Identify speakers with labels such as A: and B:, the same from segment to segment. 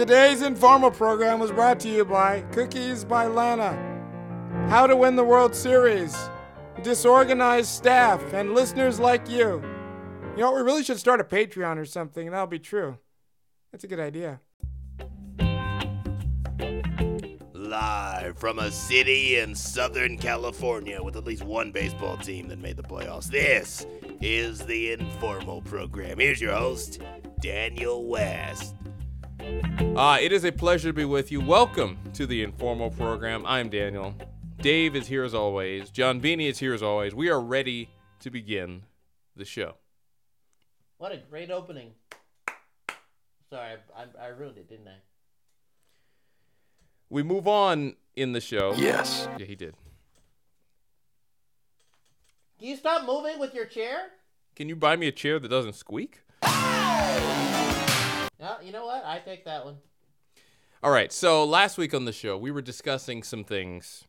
A: Today's informal program was brought to you by Cookies by Lana, How to Win the World Series, Disorganized Staff, and listeners like you. You know, we really should start a Patreon or something, and that'll be true. That's a good idea.
B: Live from a city in Southern California with at least one baseball team that made the playoffs. This is the Informal Program. Here's your host, Daniel West.
C: Uh, it is a pleasure to be with you. Welcome to the Informal Program. I'm Daniel. Dave is here as always. John Beanie is here as always. We are ready to begin the show.
D: What a great opening. Sorry, I, I, I ruined it, didn't I?
C: We move on in the show.
E: Yes.
C: Yeah, he did.
D: Can you stop moving with your chair?
C: Can you buy me a chair that doesn't squeak?
D: Yeah, you know what? I take that one.
C: All right. So last week on the show, we were discussing some things,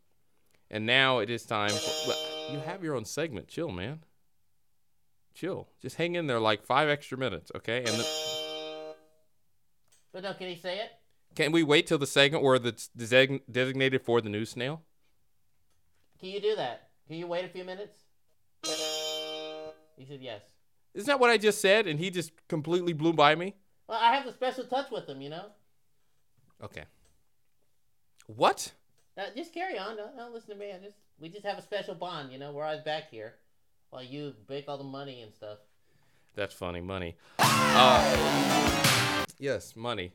C: and now it is time. For, you have your own segment. Chill, man. Chill. Just hang in there like five extra minutes, okay? And the,
D: But no, can he say it?
C: can we wait till the segment where that's designated for the news snail?
D: Can you do that? Can you wait a few minutes? He said yes.
C: Isn't that what I just said? And he just completely blew by me.
D: Well, I have the special touch with him, you know.
C: Okay. What?
D: Uh, just carry on. Don't, don't listen to me. I just we just have a special bond, you know. We're always back here while you bake all the money and stuff.
C: That's funny. Money. Uh, yes, money.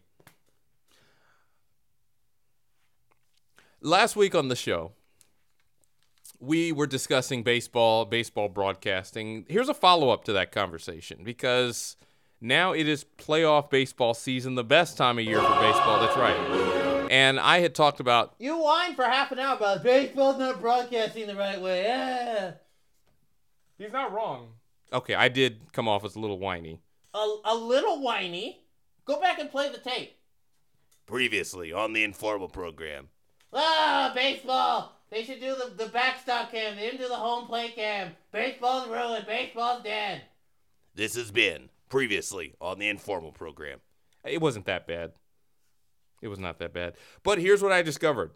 C: Last week on the show, we were discussing baseball, baseball broadcasting. Here's a follow up to that conversation because now it is playoff baseball season, the best time of year for baseball. That's right. And I had talked about
D: You whine for half an hour about baseball's not broadcasting the right way. Yeah.
A: He's not wrong.
C: okay, I did come off as a little whiny.
D: A, a little whiny. Go back and play the tape.
B: Previously on the Informal Program.
D: Ah, baseball. They should do the, the backstop cam. They didn't do the home plate cam. Baseball's ruined. Baseball's dead.
B: This has been previously on the Informal Program.
C: It wasn't that bad. It was not that bad. But here's what I discovered.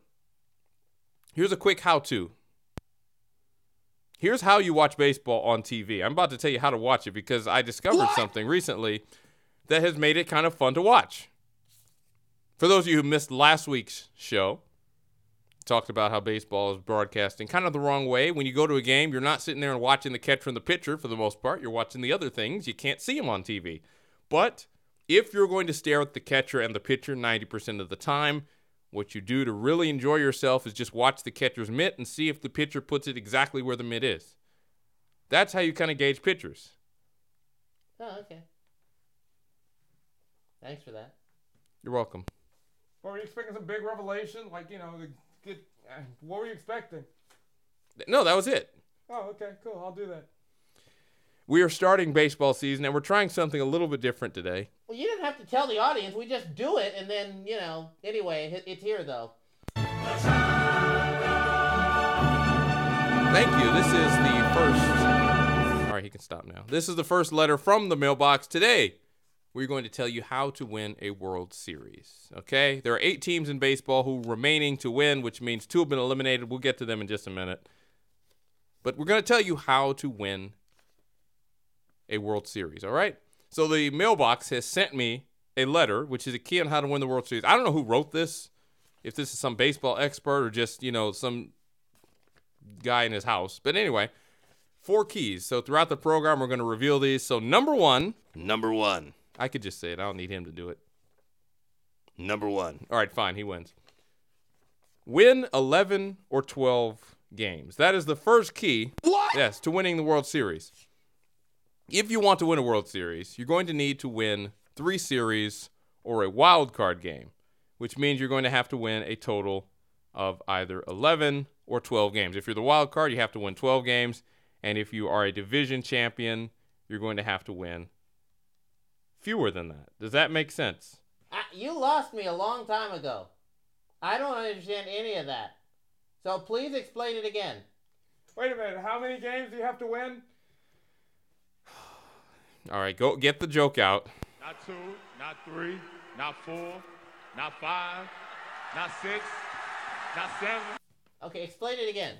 C: Here's a quick how to. Here's how you watch baseball on TV. I'm about to tell you how to watch it because I discovered something recently that has made it kind of fun to watch. For those of you who missed last week's show, talked about how baseball is broadcasting kind of the wrong way. When you go to a game, you're not sitting there and watching the catcher and the pitcher for the most part. You're watching the other things. You can't see them on TV. But if you're going to stare at the catcher and the pitcher 90% of the time, what you do to really enjoy yourself is just watch the catcher's mitt and see if the pitcher puts it exactly where the mitt is. That's how you kind of gauge pitchers.
D: Oh, okay. Thanks for that.
C: You're welcome.
A: What were you expecting? Some big revelation? Like, you know, the good. Uh, what were you expecting?
C: No, that was it.
A: Oh, okay, cool. I'll do that.
C: We are starting baseball season and we're trying something a little bit different today.
D: Well, you didn't have to tell the audience. We just do it, and then, you know, anyway, it's here, though.
C: Thank you. This is the first. All right, he can stop now. This is the first letter from the mailbox today. We're going to tell you how to win a World Series. Okay? There are eight teams in baseball who are remaining to win, which means two have been eliminated. We'll get to them in just a minute. But we're going to tell you how to win a World Series. All right? So the mailbox has sent me a letter, which is a key on how to win the World Series. I don't know who wrote this, if this is some baseball expert or just, you know, some guy in his house. But anyway, four keys. So throughout the program, we're going to reveal these. So number one,
B: Number one.
C: I could just say it. I don't need him to do it.
B: Number one.
C: All right, fine. He wins. Win 11 or 12 games. That is the first key. What? Yes, to winning the World Series. If you want to win a World Series, you're going to need to win three series or a wild card game, which means you're going to have to win a total of either 11 or 12 games. If you're the wild card, you have to win 12 games. And if you are a division champion, you're going to have to win fewer than that. Does that make sense?
D: I, you lost me a long time ago. I don't understand any of that. So please explain it again.
A: Wait a minute. How many games do you have to win?
C: All right, go get the joke out.
F: Not two, not three, not four,
E: not five, not six, not seven.
D: Okay, explain it again.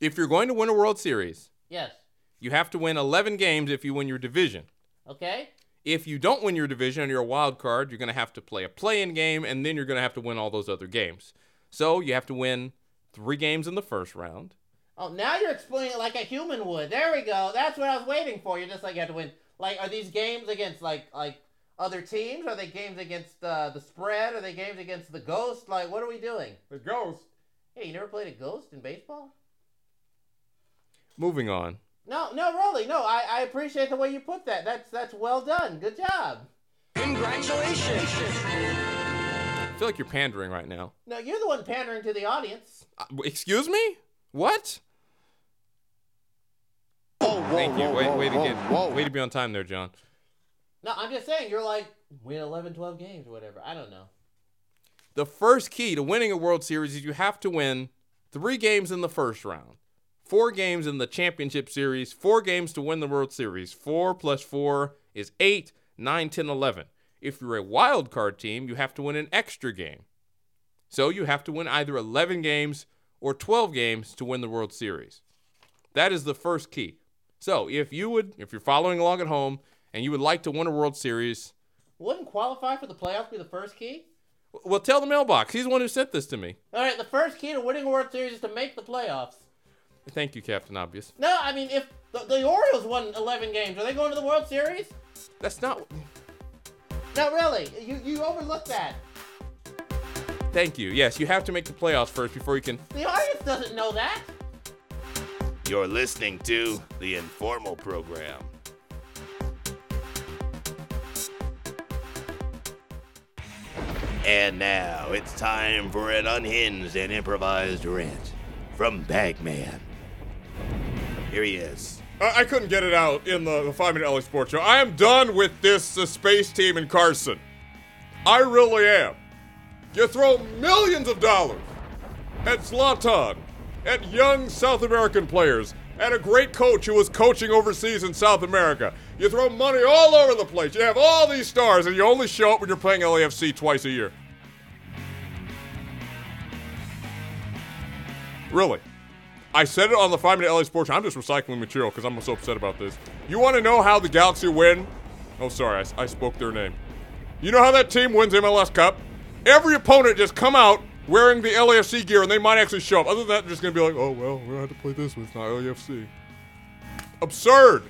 C: If you're going to win a World Series,
D: Yes.
C: you have to win 11 games if you win your division.
D: Okay.
C: If you don't win your division and you're a wild card, you're going to have to play a play-in game, and then you're going to have to win all those other games. So you have to win three games in the first round.
D: Oh, now you're explaining it like a human would. There we go. That's what I was waiting for. You're just like you have to win. Like, are these games against like like other teams? Are they games against uh, the spread? Are they games against the ghost? Like, what are we doing?
A: The ghost.
D: Hey, you never played a ghost in baseball?
C: Moving on.
D: No, no, really, no. I, I appreciate the way you put that. That's that's well done. Good job. Congratulations.
C: I feel like you're pandering right now.
D: No, you're the one pandering to the audience.
C: Uh, excuse me? What?
A: Whoa,
C: Thank you. Wait, wait to get, way to be on time there, John.
D: No, I'm just saying you're like win 11, 12 games or whatever. I don't know.
C: The first key to winning a World Series is you have to win three games in the first round, four games in the championship series, four games to win the World Series. Four plus four is eight, nine, 10, 11. If you're a wild card team, you have to win an extra game. So you have to win either 11 games or 12 games to win the World Series. That is the first key. So if you would, if you're following along at home and you would like to win a World Series,
D: Wouldn't qualify for the playoffs be the first key?
C: well, tell the mailbox. He's the one who sent this to me.
D: All right, the first key to winning a World Series is to make the playoffs.
C: Thank you, Captain Obvious.
D: No, I mean if the, the Orioles won 11 games, are they going to the World Series?
C: That's not.
D: No, really. You you overlooked that.
C: Thank you. Yes, you have to make the playoffs first before you can.
D: The audience doesn't know that.
B: You're listening to the Informal Program. And now it's time for an unhinged and improvised rant from Bagman. Here he is.
A: I, I couldn't get it out in the, the five minute LA Sports Show. I am done with this uh, space team in Carson. I really am. You throw millions of dollars at Zlatan, at young South American players, at a great coach who was coaching overseas in South America. You throw money all over the place. You have all these stars, and you only show up when you're playing LAFC twice a year. Really. I said it on the 5 Minute LA Sports. I'm just recycling material because I'm so upset about this. You want to know how the Galaxy win? Oh, sorry, I, I spoke their name. You know how that team wins MLS Cup? Every opponent just come out wearing the LAFC gear and they might actually show up. Other than that, they're just going to be like, oh, well, we're going to have to play this one. It's not LAFC. Absurd.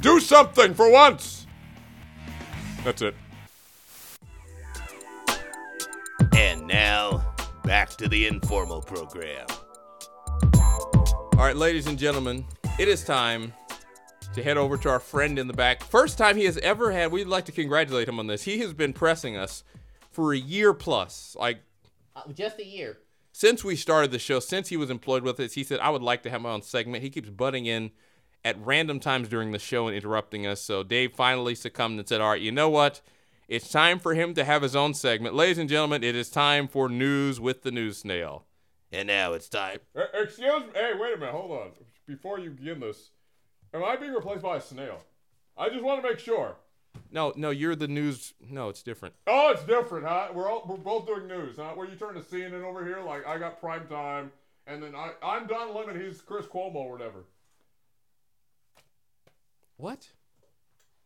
A: Do something for once. That's it.
B: And now, back to the Informal Program.
C: All right, ladies and gentlemen, it is time to head over to our friend in the back. First time he has ever had. We'd like to congratulate him on this. He has been pressing us for a year plus. Like
D: Uh, just a year.
C: since we started the show, since he was employed with us, he said, I would like to have my own segment. He keeps butting in at random times during the show and interrupting us. So Dave finally succumbed and said, All right, you know what? It's time for him to have his own segment. Ladies and gentlemen, it is time for news with the news snail.
B: And now it's time.
A: Uh, excuse me. Hey, wait a minute. Hold on. Before you begin this, am I being replaced by a snail? I just want to make sure.
C: No, no, you're the news. No, it's different.
A: Oh, it's different, huh? We're all we're both doing news, huh? Where you turn to CNN over here, like I got prime time, and then I I'm Don Lemon, he's Chris Cuomo or whatever.
C: What?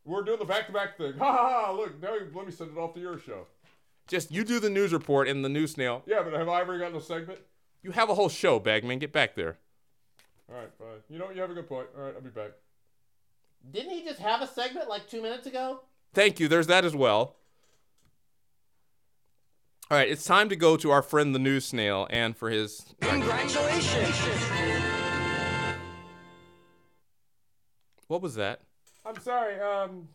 A: We're doing the back to back thing. Ha ha ha! Look, now you- let me send it off to your show.
C: Just you do the news report and the news snail.
A: Yeah, but have I ever gotten a segment?
C: You have a whole show, Bagman. Get back there.
A: All right, fine. You know what? You have a good point. All right, I'll be back.
D: Didn't he just have a segment like two minutes ago?
C: Thank you. There's that as well. All right, it's time to go to our friend the news snail and for his. Congratulations! What was that?
A: I'm sorry. Um,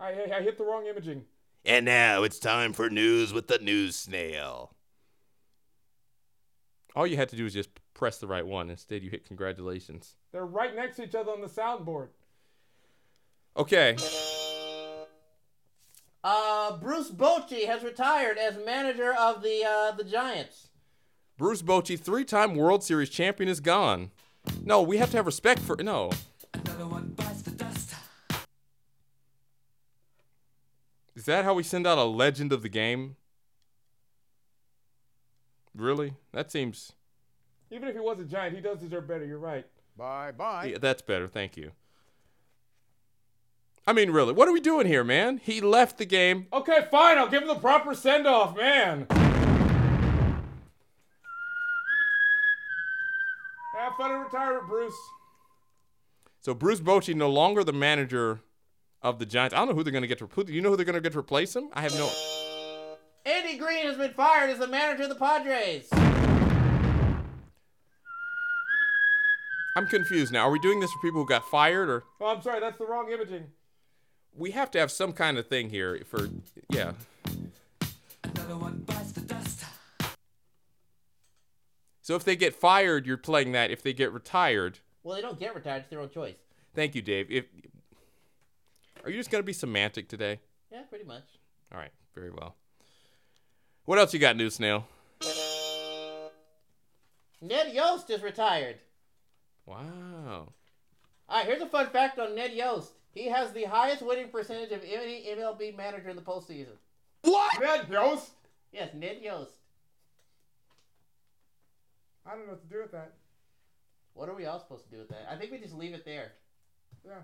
A: I I hit the wrong imaging.
B: And now it's time for news with the news snail.
C: All you had to do was just press the right one. Instead, you hit congratulations.
A: They're right next to each other on the soundboard.
C: Okay.
D: Uh, Bruce Bochy has retired as manager of the uh, the Giants.
C: Bruce Bochy, three time World Series champion, is gone. No, we have to have respect for. No. Is that how we send out a legend of the game? Really? That seems.
A: Even if he was a giant, he does deserve better. You're right.
F: Bye bye.
C: Yeah, that's better. Thank you. I mean, really, what are we doing here, man? He left the game.
A: Okay, fine. I'll give him the proper send off, man. Have fun in retirement, Bruce.
C: So Bruce Bochy no longer the manager of the Giants. I don't know who they're going to get to. Who, you know who they're going to get to replace him? I have no.
D: Andy Green has been fired as the manager of the Padres.
C: I'm confused now. Are we doing this for people who got fired, or
A: Oh, I'm sorry. That's the wrong imaging.
C: we have to have some kind of thing here for? Yeah. So if they get fired, you're playing that. If they get retired,
D: Well, they don't get retired; it's their own choice.
C: thank you, Dave. If are you just going to be semantic today?
D: Yeah, pretty much.
C: All right, very well. What else you got, New Snail?
D: Ned Yost is retired.
C: Wow.
D: All right, here's a fun fact on Ned Yost. He has the highest winning percentage of any MLB manager in the postseason. What?
A: Ned Yost.
D: Yes, Ned Yost.
A: I don't know what to do with that.
D: What are we all supposed to do with that? I think we just leave it there.
A: Yeah.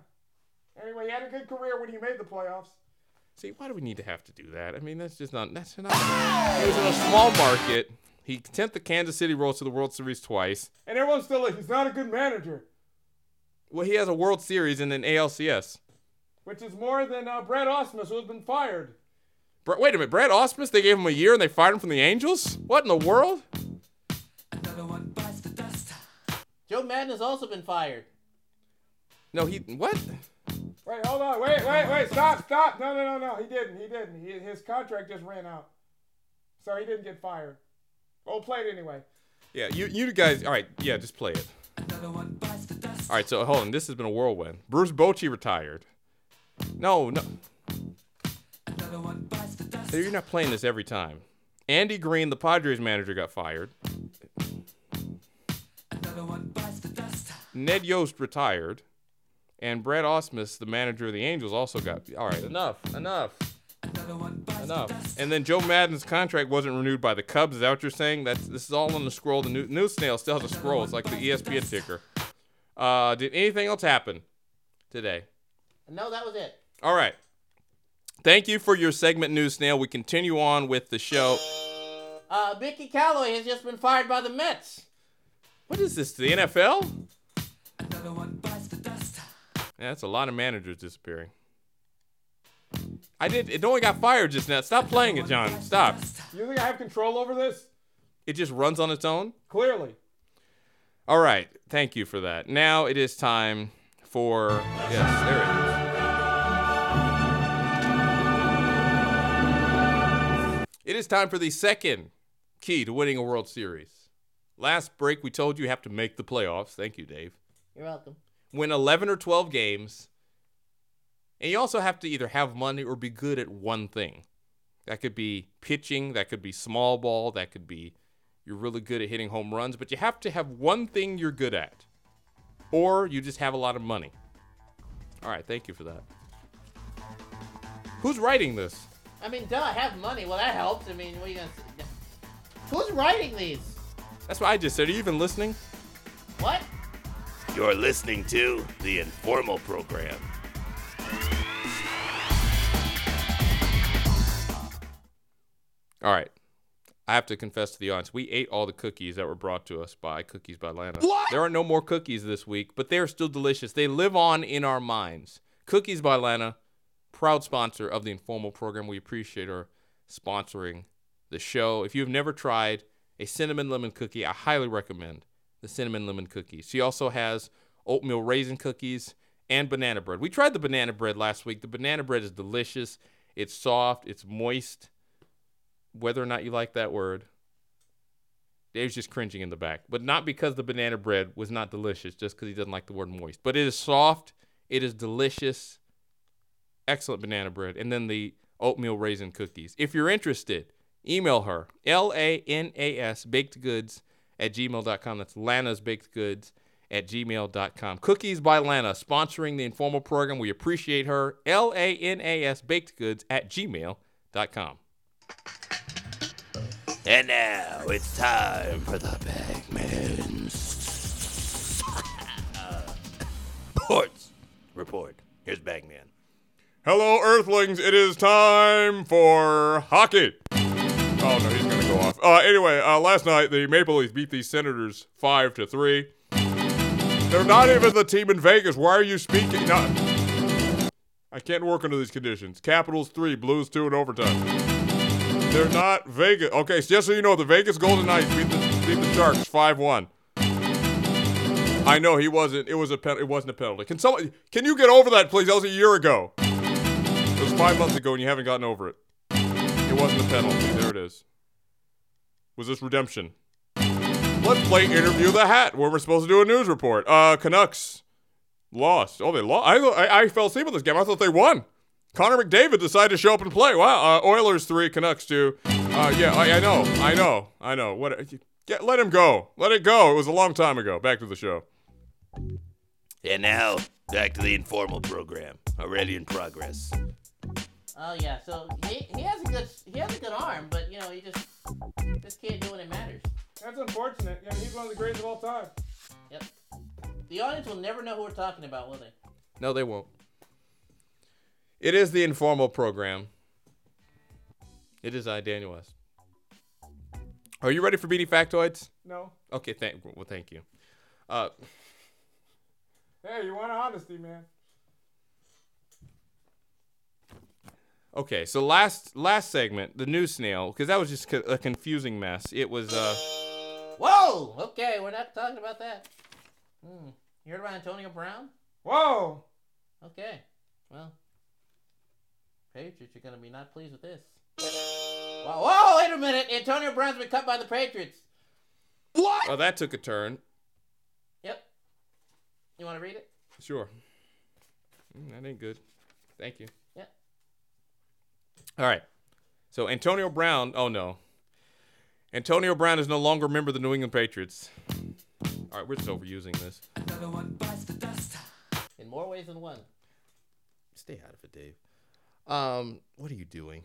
A: Anyway, he had a good career when he made the playoffs.
C: See, why do we need to have to do that? I mean, that's just not. That's not. He was in a small market. He sent the Kansas City Royals to the World Series twice.
A: And everyone's still like, he's not a good manager,
C: Well, he has a World Series and an ALCS.
A: which is more than uh, Brett Ausmus, who has been fired.
C: Br- Wait a minute, Brad Ausmus? They gave him a year and they fired him from the Angels? What in the world?
D: Joe Maddon has also been fired.
C: No, he what?
A: Wait, hold on. Wait, wait, wait. Stop, stop. No, no, no, no. He didn't. He didn't. He, his contract just ran out. So he didn't get fired. Well, play it anyway.
C: Yeah, you you guys. All right, yeah, just play it. All right, so hold on. This has been a whirlwind. Bruce Bochy retired. No, no. You're not playing this every time. Andy Green, the Padres manager, got fired. Ned Yost retired. And Brad Ausmus, the manager of the Angels, also got. All right, enough, enough, enough. And then Joe Maddon's contract wasn't renewed by the Cubs. Is that what you're saying? That's this is all on the scroll. The new, news snail still has a scroll. It's like the ESPN ticker. Uh, did anything else happen today?
D: No, that was it.
C: All right. Thank you for your segment, News Snail. We continue on with the show.
D: Uh, Mickey Callaway has just been fired by the Mets.
C: What is this? The NFL? Yeah, that's a lot of managers disappearing. I did. It only got fired just now. Stop playing it, John. Stop.
A: You think I have control over this?
C: It just runs on its own.
A: Clearly.
C: All right. Thank you for that. Now it is time for yes, there it is. It is time for the second key to winning a World Series. Last break, we told you you have to make the playoffs. Thank you, Dave.
D: You're welcome.
C: Win 11 or 12 games. And you also have to either have money or be good at one thing. That could be pitching, that could be small ball, that could be you're really good at hitting home runs, but you have to have one thing you're good at. Or you just have a lot of money. All right, thank you for that. Who's writing this?
D: I mean, duh, I have money. Well, that helps. I mean, what are you gonna? Who's writing these?
C: That's what I just said. Are you even listening?
B: You're listening to the Informal Program.
C: All right. I have to confess to the audience, we ate all the cookies that were brought to us by Cookies by Lana. What? There are no more cookies this week, but they are still delicious. They live on in our minds. Cookies by Lana, proud sponsor of the Informal program. We appreciate her sponsoring the show. If you've never tried a cinnamon lemon cookie, I highly recommend the cinnamon lemon cookies. She also has oatmeal raisin cookies and banana bread. We tried the banana bread last week. The banana bread is delicious. It's soft, it's moist whether or not you like that word. Dave's just cringing in the back, but not because the banana bread was not delicious, just because he doesn't like the word moist. But it is soft, it is delicious, excellent banana bread, and then the oatmeal raisin cookies. If you're interested, email her L A N A S baked goods at gmail.com. That's Lana's baked goods at gmail.com. Cookies by Lana, sponsoring the informal program. We appreciate her. L A N A S baked goods at gmail.com.
B: And now it's time for the Bagman Sports Report. Here's Bagman.
A: Hello, Earthlings. It is time for hockey. Oh no, he's gonna go off. Uh, anyway, uh, last night the Maple Leafs beat the Senators five to three. They're not even the team in Vegas. Why are you speaking? Not. I can't work under these conditions. Capitals three, Blues two in overtime. They're not Vegas. Okay, so just so you know, the Vegas Golden Knights beat the beat the Sharks five one. I know he wasn't. It was a pen, It wasn't a penalty. Can someone? Can you get over that, please? That was a year ago. It was five months ago, and you haven't gotten over it. It wasn't a penalty. There it is. Was this redemption? Let's play interview the hat, where we're supposed to do a news report. Uh, Canucks lost. Oh, they lost. I, I I fell asleep with this game. I thought they won. Connor McDavid decided to show up and play. Wow. Uh, Oilers three, Canucks two. Uh, yeah, I, I know, I know, I know. What? Get, let him go. Let it go. It was a long time ago. Back to the show.
B: And now, back to the informal program. Already in progress.
D: Oh yeah, so he, he has a good he has a good arm, but you know he just just can't do when it matters.
A: That's unfortunate. Yeah, he's one of the greatest of all time.
D: Yep. The audience will never know who we're talking about, will they?
C: No, they won't. It is the informal program. It is I, Daniel West. Are you ready for beanie factoids?
A: No.
C: Okay, thank well, thank you. Uh,
A: Hey, you want honesty, man?
C: Okay, so last last segment, the news snail, because that was just co- a confusing mess. It was uh,
D: Whoa! Okay, we're not talking about that. Hmm. You heard about Antonio Brown?
A: Whoa.
D: Okay. Well, Patriots you're gonna be not pleased with this. Whoa! Whoa! Wait a minute! Antonio Brown's been cut by the Patriots. What?
C: Oh that took a turn.
D: Yep. You want to read it?
C: Sure. Mm, that ain't good. Thank you.
D: Yeah.
C: All right. So Antonio Brown. Oh no. Antonio Brown is no longer a member of the New England Patriots. All right, we're just overusing this.
D: In more ways than one.
C: Stay out of it, Dave. Um, what are you doing?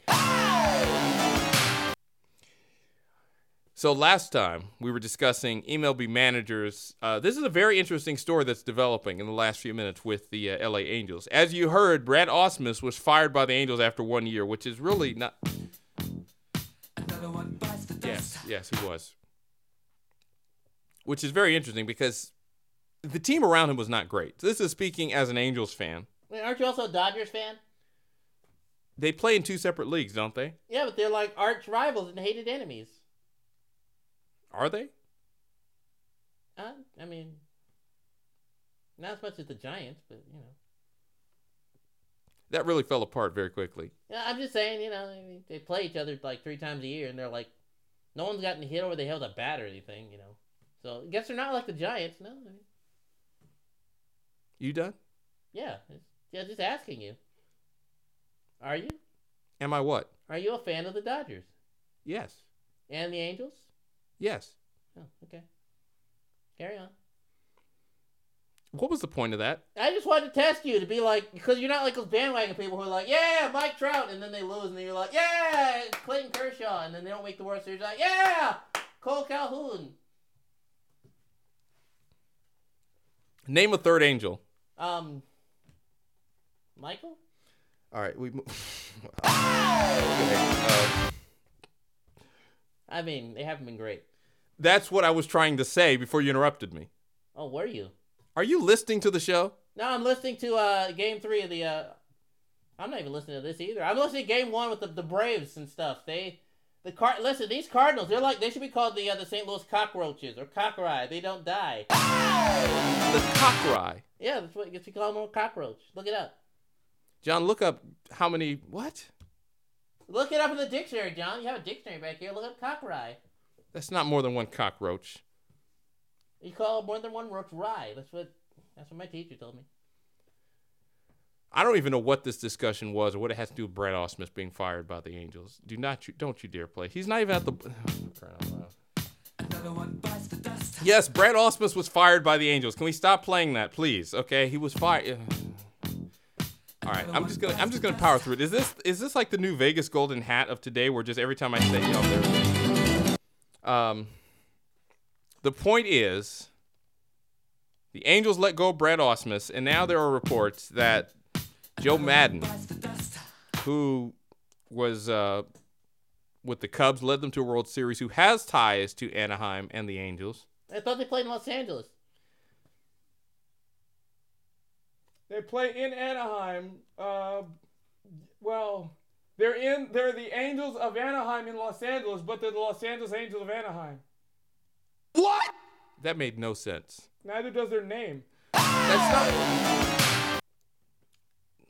C: So last time we were discussing MLB managers. Uh, this is a very interesting story that's developing in the last few minutes with the uh, LA Angels. As you heard, Brad Ausmus was fired by the Angels after one year, which is really not. Yes, yes, he was. Which is very interesting because the team around him was not great. This is speaking as an Angels fan.
D: Wait, aren't you also a Dodgers fan?
C: They play in two separate leagues, don't they?
D: Yeah, but they're like arch rivals and hated enemies.
C: Are they?
D: Uh, I mean, not as much as the Giants, but you know.
C: That really fell apart very quickly.
D: Yeah, I'm just saying, you know, I mean, they play each other like three times a year, and they're like, no one's gotten hit over the head with a bat or anything, you know. So I guess they're not like the Giants, no. I mean,
C: You done?
D: yeah, yeah, just asking you. Are you?
C: Am I what?
D: Are you a fan of the Dodgers
C: Yes.
D: and the Angels?
C: Yes.
D: Oh, okay. Carry on.
C: What was the point of that?
D: I just wanted to test you to be like, because you're not like those bandwagon people who are like, yeah, Mike Trout, and then they lose, and then you're like, yeah, Clayton Kershaw, and then they don't make the World Series. Like, yeah, Kole Calhoun.
C: Name a third angel.
D: Um, Michael?
C: All right, we. mo- okay, uh,
D: I mean, they haven't been great.
C: that's what I was trying to say before you interrupted me.
D: Oh, were you?
C: Are you listening to the show?
D: No, I'm listening to uh game three of the. uh I'm not even listening to this either. I'm listening to game one with the, the Braves and stuff. They, the car. Listen, these Cardinals, they're like they should be called the uh, the St. Louis Cockroaches or Cockeye. They don't die.
C: The cockry.
D: Yeah, that's what you call them a cockroach. Look it up.
C: John, look up how many. What?
D: Look it up in the dictionary, John. You have a dictionary back here. Look up cockeye.
C: That's not more than one cockroach.
D: You call more than one roach rye. That's what that's what my teacher told me.
C: I don't even know what this discussion was or what it has to do with Brad Ausmus being fired by the Angels. Do not you don't you dare play. He's not even at the. Crying out loud. Yes, Brad Ausmus was fired by the Angels. Can we stop playing that, please? Okay, he was fired. All right, I'm just gonna I'm just gonna power through it. Is this is this like the new Vegas Golden Hat of today, where just every time I say, you know, there's- um, the point is, the Angels let go of Brad Ausmus, and now there are reports that Joe Maddon, who was uh, with the Cubs, led them to a World Series, who has ties to Anaheim and the Angels.
D: I thought they played in Los Angeles.
A: They play in Anaheim. Uh, well, they're in. They're the Angels of Anaheim in Los Angeles, but they're the Los Angeles Angels of Anaheim. What?
C: That made no sense.
A: Neither does their name.
C: That's not.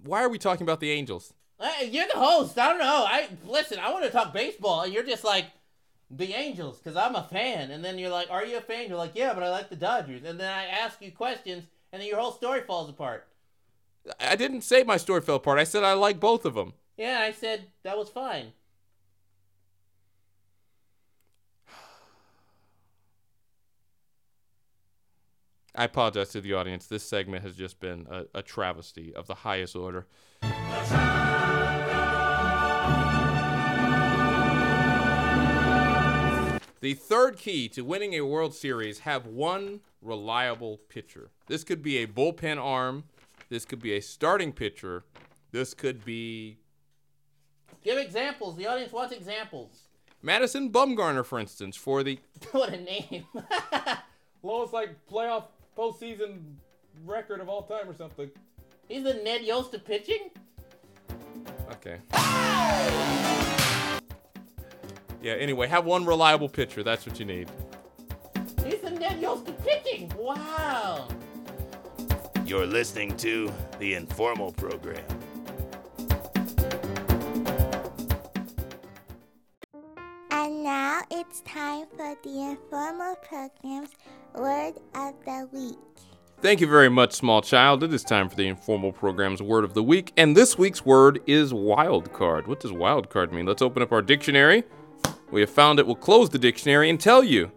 C: Why are we talking about the Angels?
D: Hey, you're the host. I don't know. I listen. I want to talk baseball, and you're just like the Angels because I'm a fan. And then you're like, "Are you a fan?" You're like, "Yeah, but I like the Dodgers." And then I ask you questions, and then your whole story falls apart.
C: I didn't say my story fell apart. I said I like both of them.
D: Yeah, I said that was fine.
C: I apologize to the audience. This segment has just been a, a travesty of the highest order. The third key to winning a World Series have one reliable pitcher. This could be a bullpen arm. This could be a starting pitcher. This could be
D: Give examples. The audience wants examples.
C: Madison Bumgarner, for instance, for the
D: what a name.
A: Lowest like playoff postseason record of all time or something.
D: He's the Ned Yost of pitching.
C: Okay. Yeah, anyway, have one reliable pitcher. That's what you need.
D: He's the Ned Yost of pitching. Wow.
B: You're listening to the Informal Program.
F: And now it's time for the informal program's word of the week.
C: Thank you very much, small child. It is time for the informal program's word of the week, and this week's word is wild card. What does wild card mean? Let's open up our dictionary. We have found it. We'll close the dictionary and tell you.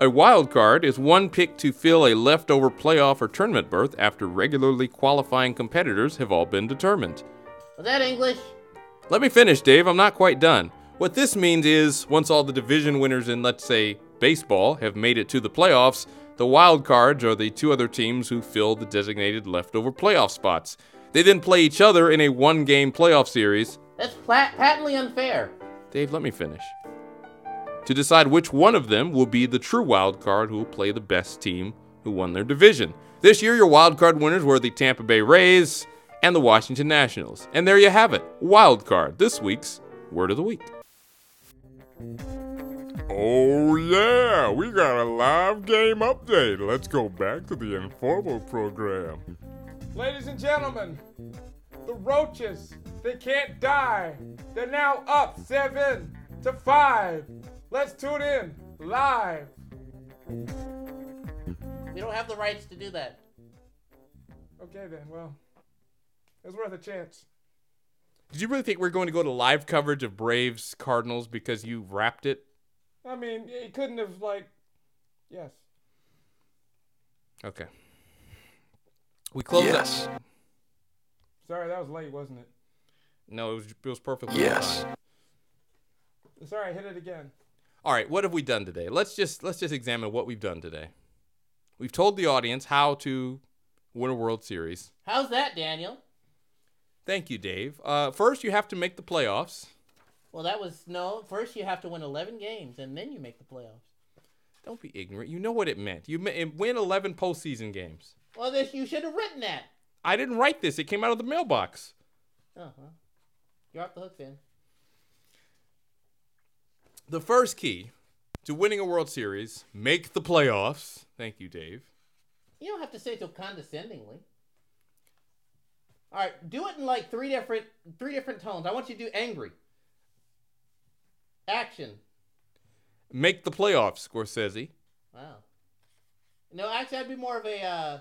C: A wild card is one pick to fill a leftover playoff or tournament berth after regularly qualifying competitors have all been determined.
D: Was that English?
C: Let me finish, Dave. I'm not quite done. What this means is once all the division winners in, let's say, baseball have made it to the playoffs, the wild cards are the two other teams who fill the designated leftover playoff spots. They then play each other in a one game playoff series.
D: That's plat- patently unfair.
C: Dave, let me finish. To decide which one of them will be the true wild card who will play the best team who won their division. This year, your wild card winners were the Tampa Bay Rays and the Washington Nationals. And there you have it wild card, this week's word of the week.
A: Oh yeah, we got a live game update. Let's go back to the informal program. Ladies and gentlemen, the roaches, they can't die. They're now up seven to five. Let's tune in live.
D: We don't have the rights to do that.
A: Okay then, well, it's worth a chance.
C: Did you really think we are going to go to live coverage of Braves Cardinals because you wrapped it?
A: I mean, he couldn't have like, yes.
C: Okay. We close yes.
A: Sorry, that was late, wasn't it?
C: No, it was it was perfectly yes. fine.
A: Sorry, I hit it again.
C: All right, what have we done today? Let's just let's just examine what we've done today. We've told the audience how to win a World Series.
D: How's that, Daniel?
C: Thank you, Dave. Uh, first, you have to make the playoffs.
D: Well, that was no. First, you have to win 11 games, and then you make the playoffs.
C: Don't be ignorant. You know what it meant. You win 11 postseason games.
D: Well, this you should have written that.
C: I didn't write this. It came out of the mailbox.
D: Oh, well. You're off the hook then.
C: The first key to winning a World Series, make the playoffs. Thank you, Dave.
D: You don't have to say it so condescendingly. All right, do it in like three different three different tones. I want you to do angry. Action.
C: Make the playoffs, Scorsese.
D: Wow. No, actually, I'd be more of a uh,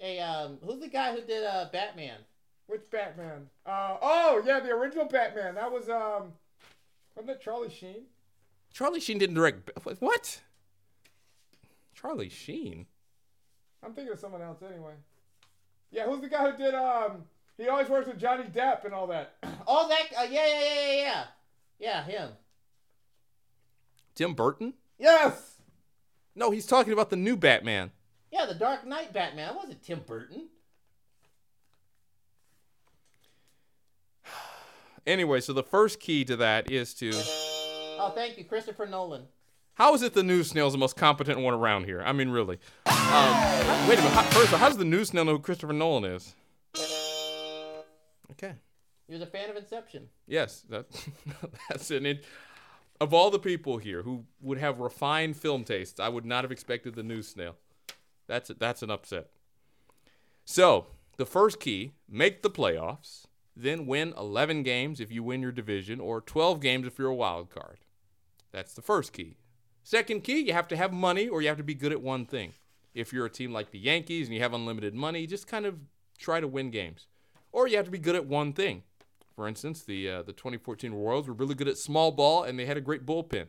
D: a um. Who's the guy who did uh Batman?
A: Which Batman? Uh oh yeah, the original Batman. That was um, wasn't that Charlie Sheen?
C: Charlie Sheen didn't direct. What? Charlie Sheen.
A: I'm thinking of someone else anyway. Yeah, who's the guy who did um? He always works with Johnny Depp and all that.
D: Oh, that. Uh, yeah, yeah, yeah, yeah, yeah. Yeah, him.
C: Tim Burton?
A: yes.
C: No, he's talking about the new Batman.
D: Yeah, the Dark Knight Batman. That wasn't Tim Burton.
C: Anyway, so the first key to that is to
D: Oh, thank you, Christopher Nolan.
C: how is it the news snail is the most competent one around here? I mean, really. Um, wait a minute. How, first, of all, how does the news snail know who Christopher Nolan is? Okay.
D: He was a fan of Inception.
C: Yes, that that's an. In, of all the people here who would have refined film tastes, I would not have expected the news snail. That's that's an upset. So the first key: make the playoffs, then win 11 games if you win your division, or 12 games if you're a wild card. That's the first key. Second key: you have to have money, or you have to be good at one thing. If you're a team like the Yankees and you have unlimited money, just kind of try to win games, or you have to be good at one thing. For instance, the uh, the 2014 Royals were really good at small ball and they had a great bullpen.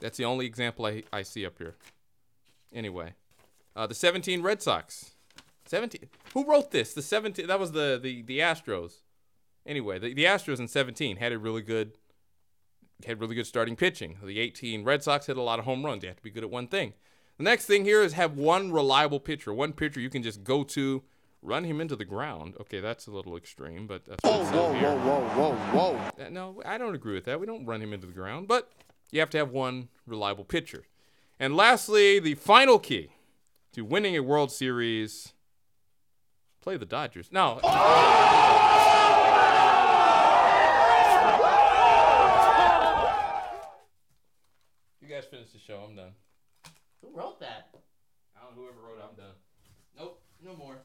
C: That's the only example I, I see up here. Anyway, uh, the 17 Red Sox. 17. Who wrote this? The 17. That was the the the Astros. Anyway, the, the Astros in 17 had a really good had really good starting pitching. The 18 Red Sox hit a lot of home runs. You have to be good at one thing. The next thing here is have one reliable pitcher, one pitcher you can just go to, run him into the ground. Okay, that's a little extreme, but that's what it says here.
A: whoa, whoa, whoa.
C: Uh, No, I don't agree with that. We don't run him into the ground, but you have to have one reliable pitcher. And lastly, the final key to winning a World Series play the Dodgers. No. You guys finish the show. I'm done.
D: Who wrote that?
C: I don't know whoever wrote it. I'm done. Nope, no more.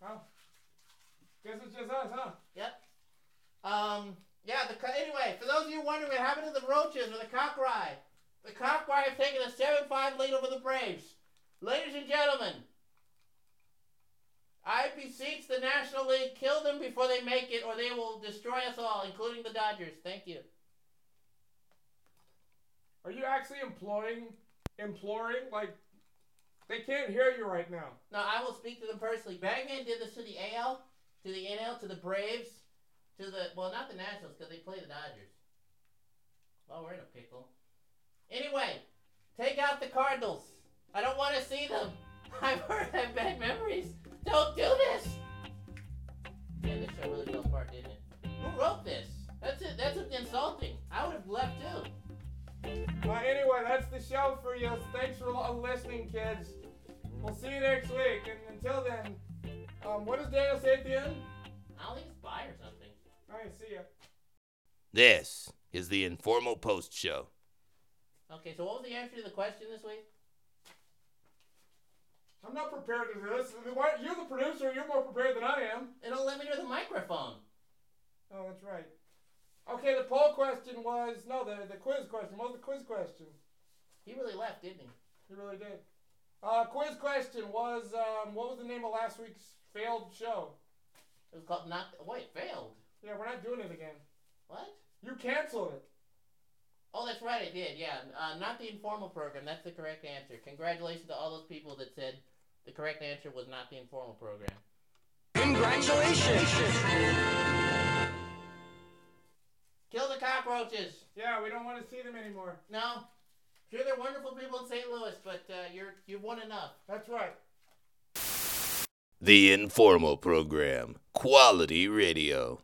A: Huh? Guess it's just us, huh?
D: Yep. Um. Yeah. The co- anyway, for those of you wondering what happened to the Roaches or the Cockeye, the Cockeye have taken a seven-five lead over the Braves. Ladies and gentlemen, I beseech the National League, kill them before they make it, or they will destroy us all, including the Dodgers. Thank you.
A: Are you actually employing, imploring? Like, they can't hear you right now.
D: No, I will speak to them personally. Bagman did this to the AL, to the NL, to the Braves, to the well, not the Nationals because they play the Dodgers. Well, we're in a pickle. Anyway, take out the Cardinals. I don't want to see them. I've heard have bad memories. Don't do this. Yeah, this show really fell apart, didn't it? Who wrote this? That's it. That's insulting. I would have left too.
A: Uh, anyway, that's the show for you. Thanks for lo- listening, kids. We'll see you next week. And until then, um, what does Daniel say at the end?
D: I don't think it's bye or something.
A: All right, see ya.
B: This is the Informal Post Show.
D: Okay, so what was the answer to the question this week?
A: I'm not prepared to do this. Why- You're the producer. You're more prepared than I am.
D: They don't let me near the microphone.
A: Oh, that's right. Okay, the poll question was no, the the quiz question. What was the quiz question?
D: He really left, didn't he?
A: He really did. Uh, quiz question was um, what was the name of last week's failed show?
D: It was called not. Wait, failed.
A: Yeah, we're not doing it again.
D: What?
A: You canceled it.
D: Oh, that's right, I did. Yeah, uh, not the informal program. That's the correct answer. Congratulations to all those people that said the correct answer was not the informal program. Congratulations. Cockroaches.
A: Yeah, we don't want to see them anymore.
D: No, sure they're wonderful people in St. Louis, but uh, you're you've won enough.
A: That's right.
B: The Informal Program. Quality Radio.